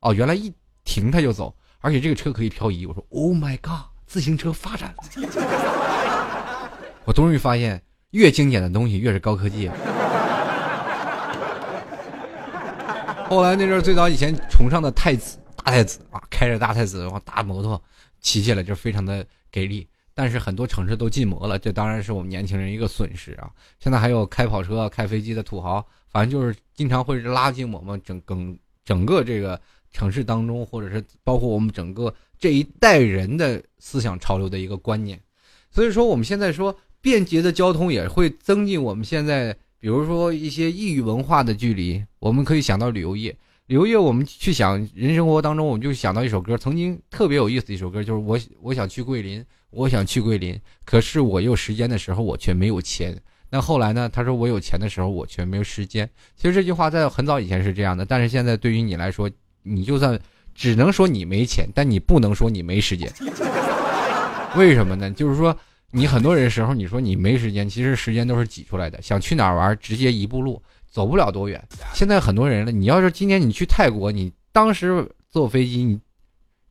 哦，原来一停它就走，而且这个车可以漂移。我说 Oh my god，自行车发展了。<laughs> 我终于发现，越经典的东西越是高科技。<laughs> 后来那阵最早以前崇尚的太子大太子啊，开着大太子往大摩托骑起来就非常的给力。但是很多城市都禁摩了，这当然是我们年轻人一个损失啊。现在还有开跑车、开飞机的土豪，反正就是经常会拉进我们整整整个这个城市当中，或者是包括我们整个这一代人的思想潮流的一个观念。所以说，我们现在说便捷的交通也会增进我们现在。比如说一些异域文化的距离，我们可以想到旅游业。旅游业，我们去想人生活当中，我们就想到一首歌，曾经特别有意思的一首歌，就是我我想去桂林，我想去桂林，可是我有时间的时候，我却没有钱。那后来呢？他说我有钱的时候，我却没有时间。其实这句话在很早以前是这样的，但是现在对于你来说，你就算只能说你没钱，但你不能说你没时间。为什么呢？就是说。你很多人时候，你说你没时间，其实时间都是挤出来的。想去哪儿玩，直接一步路，走不了多远。现在很多人了，你要是今天你去泰国，你当时坐飞机，你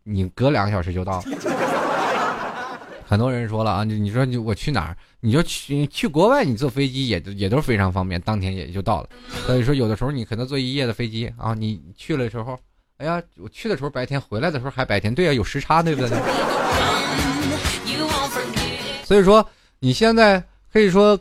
你隔两个小时就到了。很多人说了啊，你说你我去哪儿，你就去去国外，你坐飞机也也都非常方便，当天也就到了。所以说，有的时候你可能坐一夜的飞机啊，你去了时候，哎呀，我去的时候白天，回来的时候还白天，对呀，有时差，对不对？<laughs> 所以说，你现在可以说，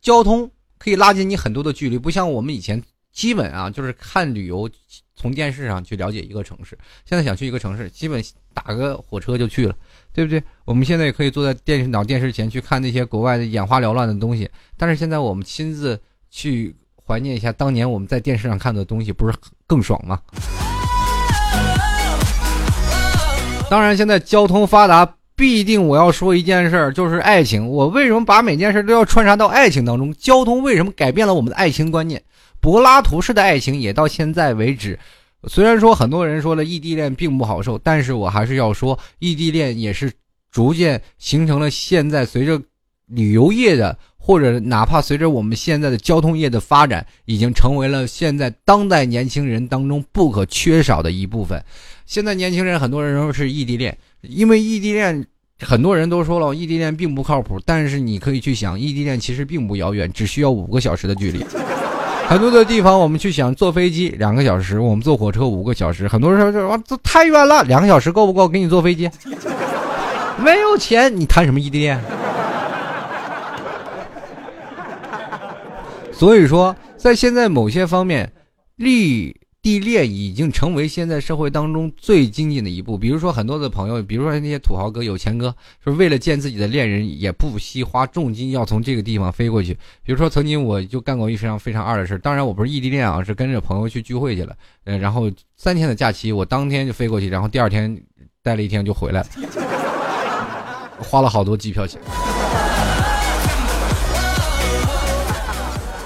交通可以拉近你很多的距离，不像我们以前基本啊，就是看旅游，从电视上去了解一个城市。现在想去一个城市，基本打个火车就去了，对不对？我们现在也可以坐在电脑电视前去看那些国外的眼花缭乱的东西。但是现在我们亲自去怀念一下当年我们在电视上看的东西，不是更爽吗？当然，现在交通发达。必定我要说一件事儿，就是爱情。我为什么把每件事都要穿插到爱情当中？交通为什么改变了我们的爱情观念？柏拉图式的爱情也到现在为止，虽然说很多人说了异地恋并不好受，但是我还是要说，异地恋也是逐渐形成了现在随着旅游业的，或者哪怕随着我们现在的交通业的发展，已经成为了现在当代年轻人当中不可缺少的一部分。现在年轻人很多人说是异地恋，因为异地恋。很多人都说了，异地恋并不靠谱。但是你可以去想，异地恋其实并不遥远，只需要五个小时的距离。很多的地方，我们去想坐飞机两个小时，我们坐火车五个小时。很多人说，哇，这太远了，两个小时够不够给你坐飞机？没有钱，你谈什么异地恋？所以说，在现在某些方面，利。地恋已经成为现在社会当中最精进的一步。比如说，很多的朋友，比如说那些土豪哥、有钱哥，说为了见自己的恋人，也不惜花重金要从这个地方飞过去。比如说，曾经我就干过一非常非常二的事当然，我不是异地恋啊，是跟着朋友去聚会去了。呃，然后三天的假期，我当天就飞过去，然后第二天待了一天就回来了，花了好多机票钱。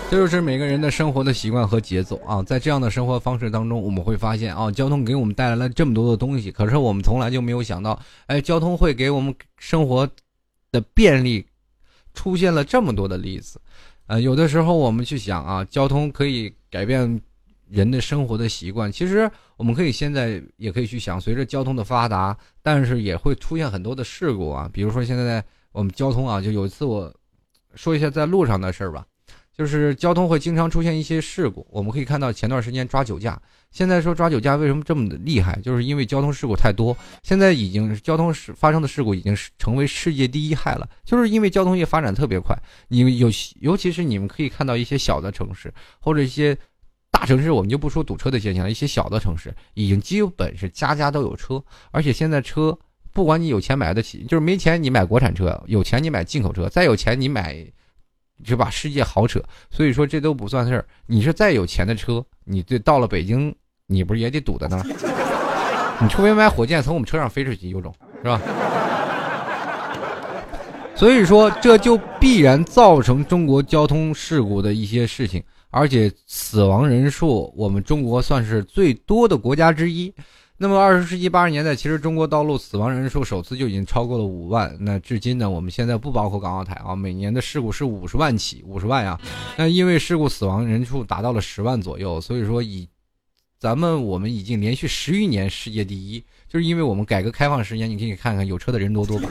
这就是每个人的生活的习惯和节奏啊，在这样的生活方式当中，我们会发现啊，交通给我们带来了这么多的东西，可是我们从来就没有想到，哎，交通会给我们生活的便利出现了这么多的例子。呃，有的时候我们去想啊，交通可以改变人的生活的习惯，其实我们可以现在也可以去想，随着交通的发达，但是也会出现很多的事故啊，比如说现在我们交通啊，就有一次我说一下在路上的事儿吧。就是交通会经常出现一些事故，我们可以看到前段时间抓酒驾，现在说抓酒驾为什么这么的厉害？就是因为交通事故太多，现在已经交通事发生的事故已经是成为世界第一害了，就是因为交通业发展特别快。你有尤其是你们可以看到一些小的城市或者一些大城市，我们就不说堵车的现象，一些小的城市已经基本是家家都有车，而且现在车不管你有钱买得起，就是没钱你买国产车，有钱你买进口车，再有钱你买。就把世界好扯。所以说这都不算事儿。你是再有钱的车，你这到了北京，你不是也得堵在那儿？<laughs> 你除非买火箭从我们车上飞出去，有种是吧？所以说这就必然造成中国交通事故的一些事情，而且死亡人数我们中国算是最多的国家之一。那么，二十世纪八十年代，其实中国道路死亡人数首次就已经超过了五万。那至今呢，我们现在不包括港澳台啊，每年的事故是五十万起，五十万呀。那因为事故死亡人数达到了十万左右，所以说以咱们我们已经连续十余年世界第一，就是因为我们改革开放时间，你可以看看有车的人多多吧。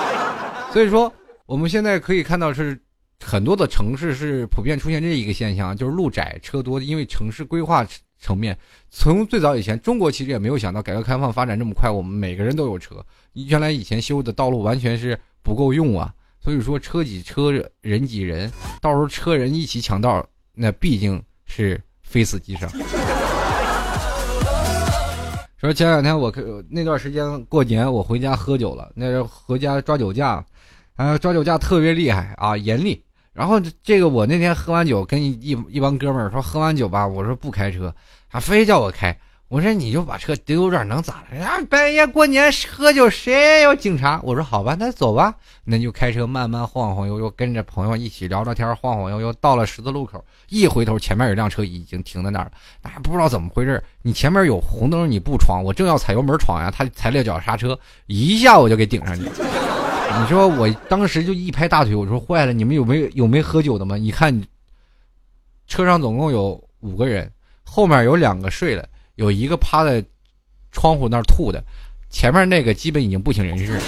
<laughs> 所以说，我们现在可以看到是很多的城市是普遍出现这一个现象，就是路窄车多，因为城市规划。层面，从最早以前，中国其实也没有想到改革开放发展这么快，我们每个人都有车。原来以前修的道路完全是不够用啊，所以说车挤车，人挤人，到时候车人一起抢道，那毕竟是非死即伤。说前两天我那段时间过年，我回家喝酒了，那时候回家抓酒驾，啊，抓酒驾特别厉害啊，严厉。然后这个我那天喝完酒，跟一一帮哥们儿说喝完酒吧，我说不开车，他非叫我开。我说你就把车丢这儿能咋的？啊，半夜过年喝酒谁有警察？我说好吧，那走吧，那就开车慢慢晃晃悠悠，跟着朋友一起聊聊天，晃晃悠悠到了十字路口，一回头前面有辆车已经停在那儿了，那不知道怎么回事，你前面有红灯你不闯，我正要踩油门闯呀，他踩了脚刹车，一下我就给顶上去。你说我当时就一拍大腿，我说坏了，你们有没有有没喝酒的吗？一看，车上总共有五个人，后面有两个睡了，有一个趴在窗户那儿吐的，前面那个基本已经不省人事了，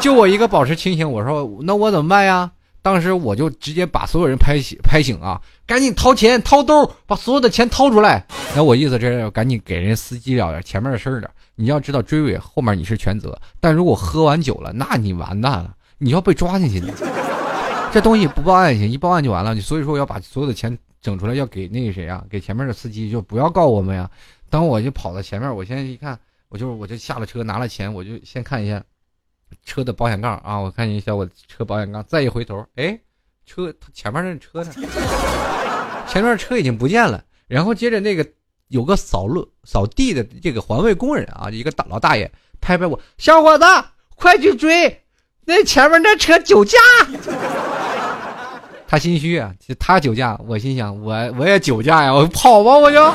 就我一个保持清醒。我说那我怎么办呀？当时我就直接把所有人拍醒，拍醒啊，赶紧掏钱掏兜，把所有的钱掏出来。那我意思是赶紧给人司机了点前面的事儿的。你要知道追尾后面你是全责，但如果喝完酒了，那你完蛋了，你要被抓进去的。<laughs> 这东西不报案行，一报案就完了。所以说我要把所有的钱整出来，要给那个谁啊，给前面的司机，就不要告我们呀。当我就跑到前面，我现在一看，我就我就下了车拿了钱，我就先看一下车的保险杠啊，我看一下我车保险杠，再一回头，哎，车前面那车呢？<laughs> 前面车已经不见了。然后接着那个。有个扫路扫地的这个环卫工人啊，一个大老大爷拍拍我，小伙子，快去追，那前面那车酒驾。<laughs> 他心虚啊，他酒驾，我心想我我也酒驾呀，我跑吧我就。<laughs>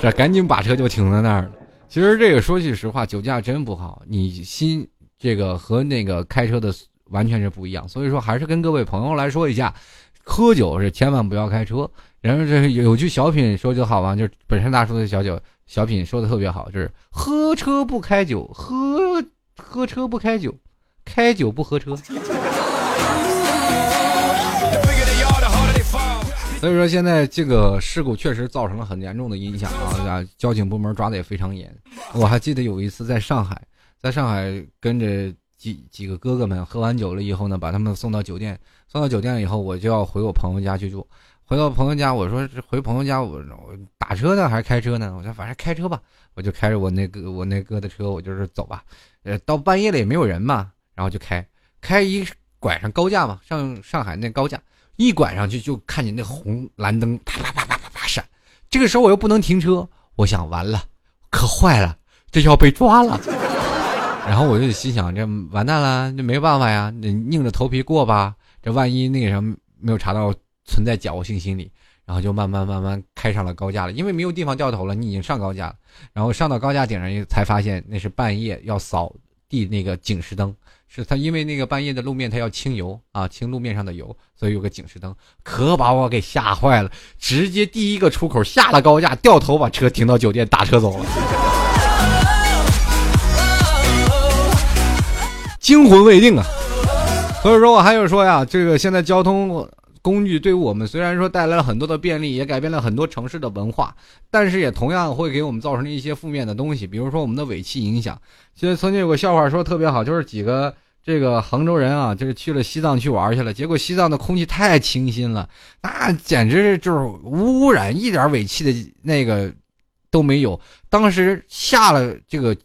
这赶紧把车就停在那儿了。其实这个说句实话，酒驾真不好，你心这个和那个开车的完全是不一样。所以说，还是跟各位朋友来说一下。喝酒是千万不要开车。然后这有句小品说就好嘛，就本山大叔的小酒小品说的特别好，就是喝车不开酒，喝喝车不开酒，开酒不喝车。所以说现在这个事故确实造成了很严重的影响啊，交警部门抓的也非常严。我还记得有一次在上海，在上海跟着几几个哥哥们喝完酒了以后呢，把他们送到酒店。送到酒店以后，我就要回我朋友家去住。回到朋友家，我说回朋友家，我我打车呢还是开车呢？我说反正开车吧，我就开着我那个我那哥的车，我就是走吧。呃，到半夜了也没有人嘛，然后就开开一拐上高架嘛，上上海那高架一拐上去就看见那红蓝灯啪啪啪啪啪啪闪。这个时候我又不能停车，我想完了，可坏了，这要被抓了。然后我就心想，这完蛋了，这没办法呀，你硬着头皮过吧。这万一那个什么没有查到存在侥幸心理，然后就慢慢慢慢开上了高架了，因为没有地方掉头了，你已经上高架了，然后上到高架顶上才发现那是半夜要扫地那个警示灯，是他因为那个半夜的路面他要清油啊，清路面上的油，所以有个警示灯，可把我给吓坏了，直接第一个出口下了高架，掉头把车停到酒店打车走了，惊魂未定啊。所以说，我还有说呀，这个现在交通工具对我们虽然说带来了很多的便利，也改变了很多城市的文化，但是也同样会给我们造成一些负面的东西，比如说我们的尾气影响。其实曾经有个笑话说特别好，就是几个这个杭州人啊，就是去了西藏去玩去了，结果西藏的空气太清新了，那简直就是无污染，一点尾气的那个都没有。当时下了这个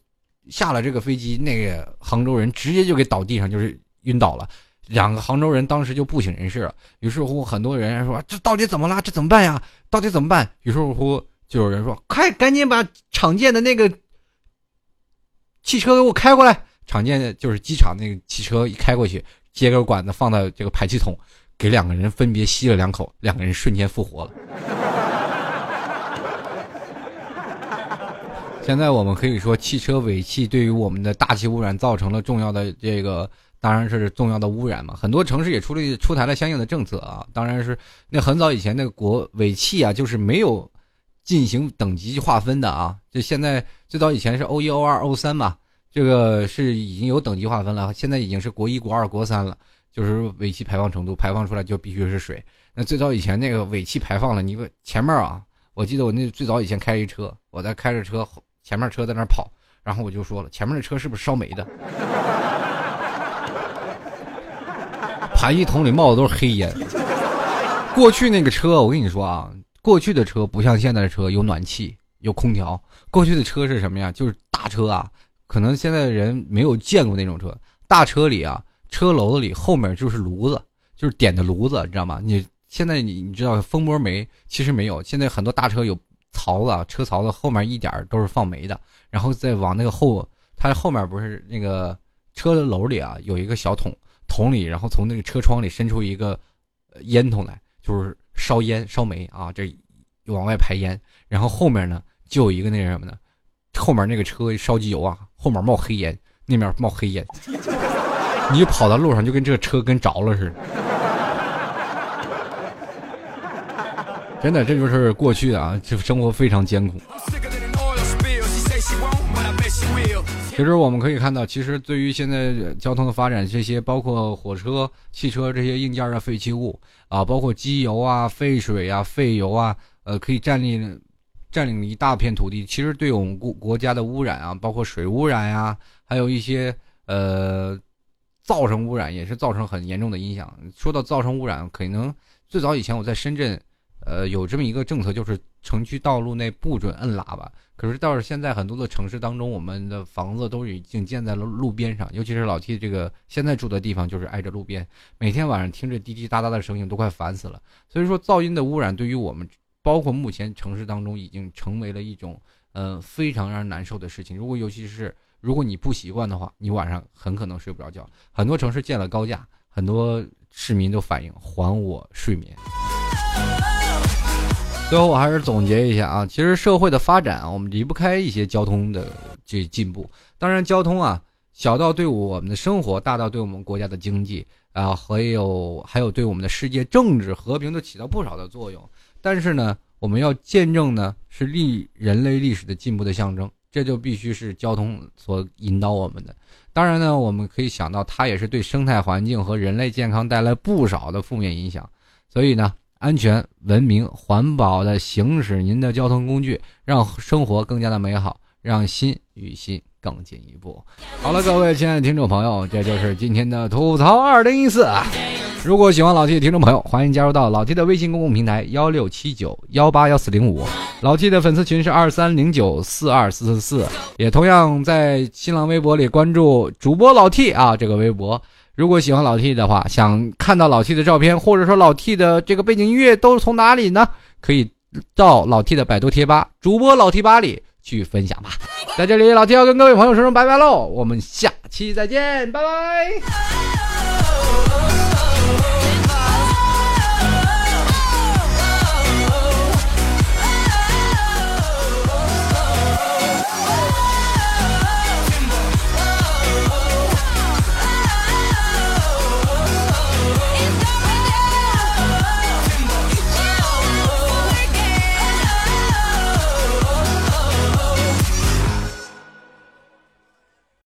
下了这个飞机，那个杭州人直接就给倒地上，就是。晕倒了。两个杭州人当时就不省人事了。于是乎，很多人说：“这到底怎么了？这怎么办呀？到底怎么办？”于是乎，就有人说：“快，赶紧把厂建的那个汽车给我开过来。”常见的就是机场那个汽车一开过去，接根管子放到这个排气筒，给两个人分别吸了两口，两个人瞬间复活了。现在我们可以说，汽车尾气对于我们的大气污染造成了重要的这个。当然是重要的污染嘛，很多城市也出了出台了相应的政策啊。当然是那很早以前那个国尾气啊，就是没有进行等级划分的啊。就现在最早以前是 O 一、O 二、O 三嘛，这个是已经有等级划分了。现在已经是国一、国二、国三了，就是尾气排放程度，排放出来就必须是水。那最早以前那个尾气排放了，你前面啊，我记得我那最早以前开一车，我在开着车，前面车在那跑，然后我就说了，前面的车是不是烧煤的？排气筒里冒的都是黑烟。过去那个车，我跟你说啊，过去的车不像现在的车有暖气、有空调。过去的车是什么呀？就是大车啊，可能现在的人没有见过那种车。大车里啊，车篓子里后面就是炉子，就是点的炉子，你知道吗？你现在你你知道蜂窝煤其实没有，现在很多大车有槽子，车槽子后面一点都是放煤的，然后再往那个后，它后面不是那个车的篓里啊有一个小桶。桶里，然后从那个车窗里伸出一个烟筒来，就是烧烟烧煤啊，这往外排烟。然后后面呢，就有一个那什么呢？后面那个车烧机油啊，后面冒黑烟，那面冒黑烟，你跑到路上就跟这个车跟着了似的。真的，这就是过去啊，就生活非常艰苦。其实我们可以看到，其实对于现在交通的发展，这些包括火车、汽车这些硬件的废弃物啊，包括机油啊、废水啊、废油啊，呃，可以占领占领了一大片土地。其实对我们国国家的污染啊，包括水污染呀，还有一些呃，造成污染，也是造成很严重的影响。说到造成污染，可能最早以前我在深圳。呃，有这么一个政策，就是城区道路内不准摁喇叭。可是到了现在很多的城市当中，我们的房子都已经建在了路边上，尤其是老 T 这个现在住的地方就是挨着路边，每天晚上听着滴滴答答的声音都快烦死了。所以说，噪音的污染对于我们，包括目前城市当中已经成为了一种呃非常让人难受的事情。如果尤其是如果你不习惯的话，你晚上很可能睡不着觉。很多城市建了高架，很多市民都反映还我睡眠。最后我还是总结一下啊，其实社会的发展啊，我们离不开一些交通的这进步。当然，交通啊，小到对我们的生活，大到对我们国家的经济啊，还有还有对我们的世界政治和平都起到不少的作用。但是呢，我们要见证呢，是历人类历史的进步的象征，这就必须是交通所引导我们的。当然呢，我们可以想到，它也是对生态环境和人类健康带来不少的负面影响。所以呢。安全、文明、环保的行驶您的交通工具，让生活更加的美好，让心与心更进一步。好了，各位亲爱的听众朋友，这就是今天的吐槽二零一四。如果喜欢老 T 的听众朋友，欢迎加入到老 T 的微信公共平台幺六七九幺八幺四零五，老 T 的粉丝群是二三零九四二四四四，也同样在新浪微博里关注主播老 T 啊这个微博。如果喜欢老 T 的话，想看到老 T 的照片，或者说老 T 的这个背景音乐都是从哪里呢？可以到老 T 的百度贴吧主播老 T 吧里去分享吧。在这里，老 T 要跟各位朋友说声拜拜喽，我们下期再见，拜拜。oh,